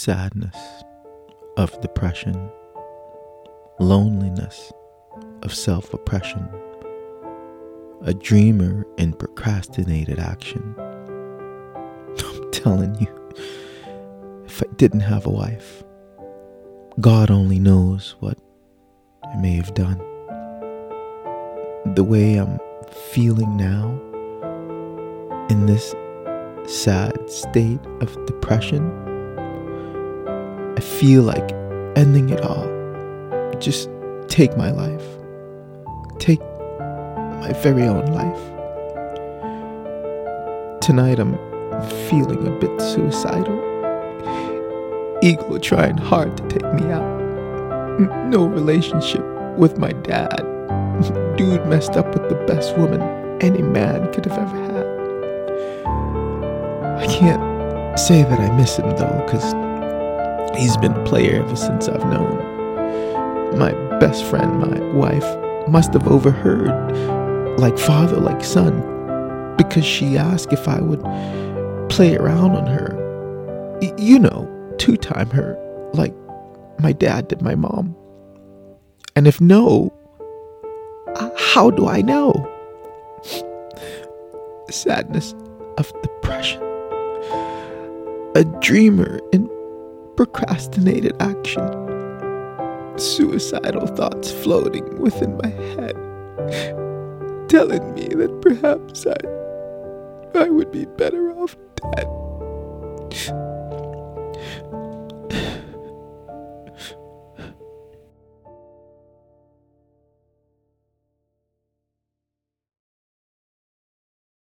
sadness of depression, loneliness of self oppression, a dreamer in procrastinated action. I'm telling you, if I didn't have a wife, God only knows what I may have done. The way I'm feeling now in this sad state of depression, I feel like ending it all. Just take my life. Take my very own life. Tonight I'm feeling a bit suicidal. Ego trying hard to take me out. No relationship with my dad. Dude messed up with the best woman any man could have ever had. I can't say that I miss him though, because he's been a player ever since I've known. My best friend, my wife, must have overheard, like father, like son, because she asked if I would play around on her. Y- you know, two time her, like my dad did my mom. And if no, uh, how do I know? Sadness of depression. A dreamer in procrastinated action. Suicidal thoughts floating within my head, telling me that perhaps I, I would be better off dead.